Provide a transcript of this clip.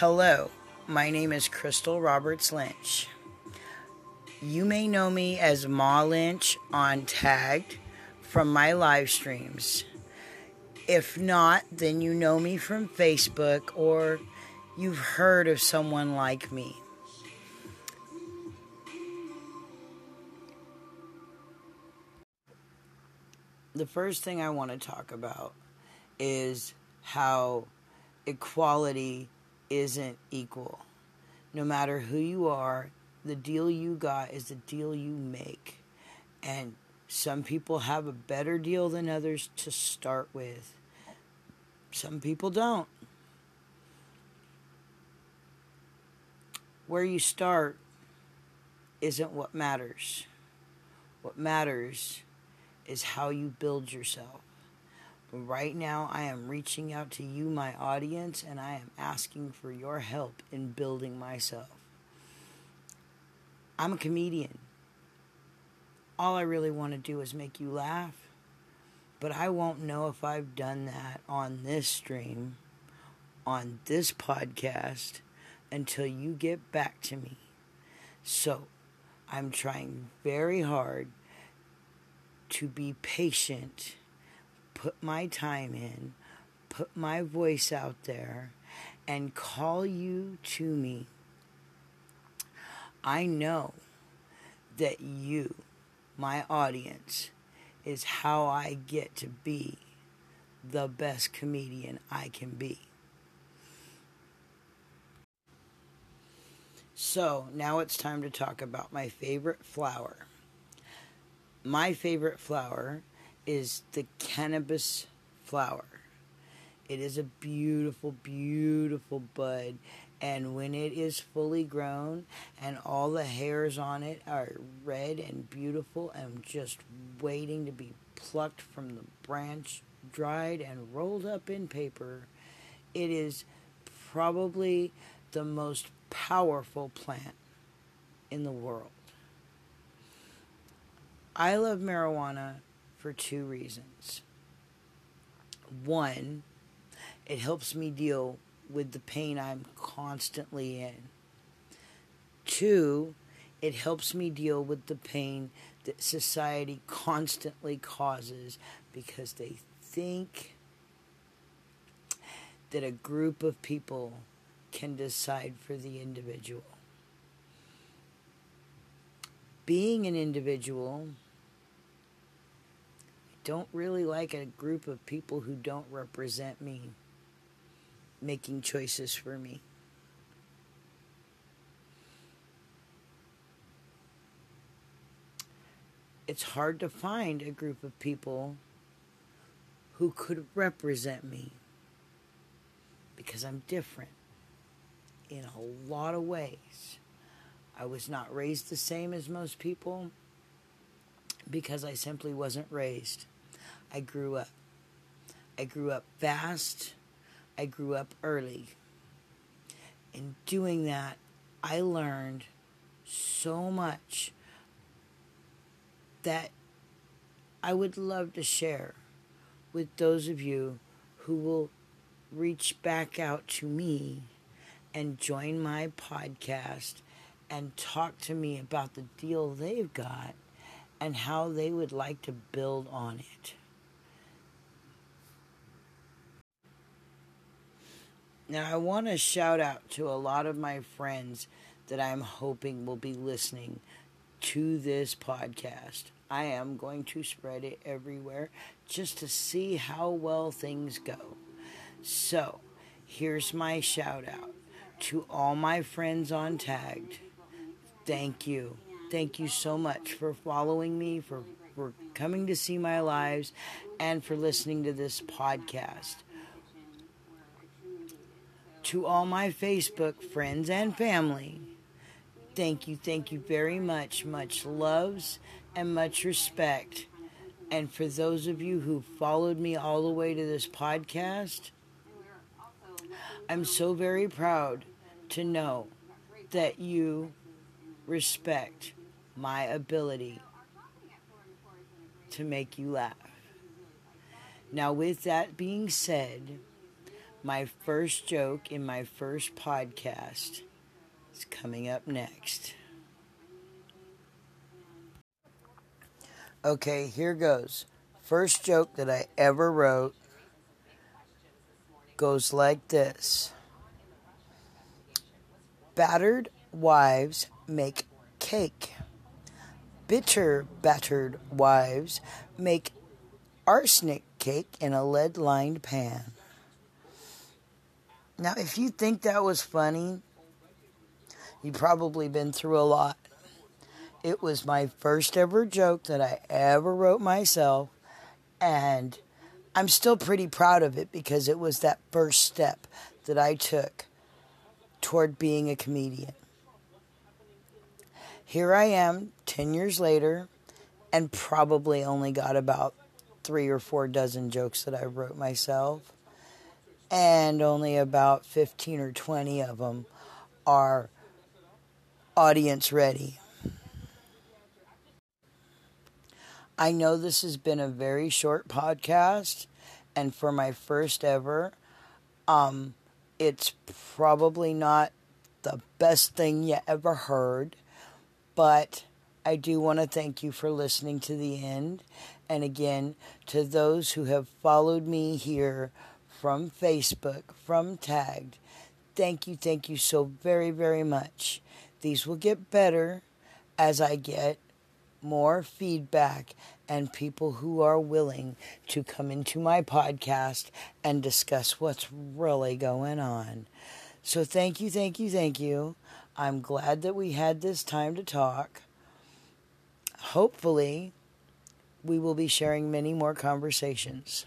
Hello, my name is Crystal Roberts Lynch. You may know me as Ma Lynch on Tagged from my live streams. If not, then you know me from Facebook or you've heard of someone like me. The first thing I want to talk about is how equality isn't equal. No matter who you are, the deal you got is the deal you make. And some people have a better deal than others to start with. Some people don't. Where you start isn't what matters. What matters is how you build yourself. Right now, I am reaching out to you, my audience, and I am asking for your help in building myself. I'm a comedian. All I really want to do is make you laugh, but I won't know if I've done that on this stream, on this podcast, until you get back to me. So, I'm trying very hard to be patient put my time in, put my voice out there, and call you to me. I know that you, my audience, is how I get to be the best comedian I can be. So now it's time to talk about my favorite flower. My favorite flower is the cannabis flower. It is a beautiful, beautiful bud. And when it is fully grown and all the hairs on it are red and beautiful and just waiting to be plucked from the branch, dried, and rolled up in paper, it is probably the most powerful plant in the world. I love marijuana for two reasons. One, it helps me deal with the pain I'm constantly in. Two, it helps me deal with the pain that society constantly causes because they think that a group of people can decide for the individual. Being an individual don't really like a group of people who don't represent me making choices for me. It's hard to find a group of people who could represent me because I'm different in a lot of ways. I was not raised the same as most people because I simply wasn't raised. I grew up. I grew up fast. I grew up early. In doing that, I learned so much that I would love to share with those of you who will reach back out to me and join my podcast and talk to me about the deal they've got and how they would like to build on it. Now, I want to shout out to a lot of my friends that I'm hoping will be listening to this podcast. I am going to spread it everywhere just to see how well things go. So, here's my shout out to all my friends on Tagged. Thank you. Thank you so much for following me, for, for coming to see my lives, and for listening to this podcast to all my Facebook friends and family, thank you, thank you very much. Much loves and much respect. And for those of you who followed me all the way to this podcast, I'm so very proud to know that you respect my ability to make you laugh. Now, with that being said, My first joke in my first podcast is coming up next. Okay, here goes. First joke that I ever wrote goes like this Battered wives make cake. Bitter battered wives make arsenic cake in a lead lined pan. Now, if you think that was funny, you've probably been through a lot. It was my first ever joke that I ever wrote myself, and I'm still pretty proud of it because it was that first step that I took toward being a comedian. Here I am 10 years later and probably only got about three or four dozen jokes that I wrote myself, and only about 15 or 20 of them are audience ready. I know this has been a very short podcast, and for my first ever, um, it's probably not the best thing you ever heard, but I do want to thank you for listening to the end. And again, to those who have followed me here from Facebook, from Tagged, thank you, thank you so very, very much. These will get better as I get more feedback and people who are willing to come into my podcast and discuss what's really going on. So, thank you, thank you, thank you. I'm glad that we had this time to talk. Hopefully, we will be sharing many more conversations.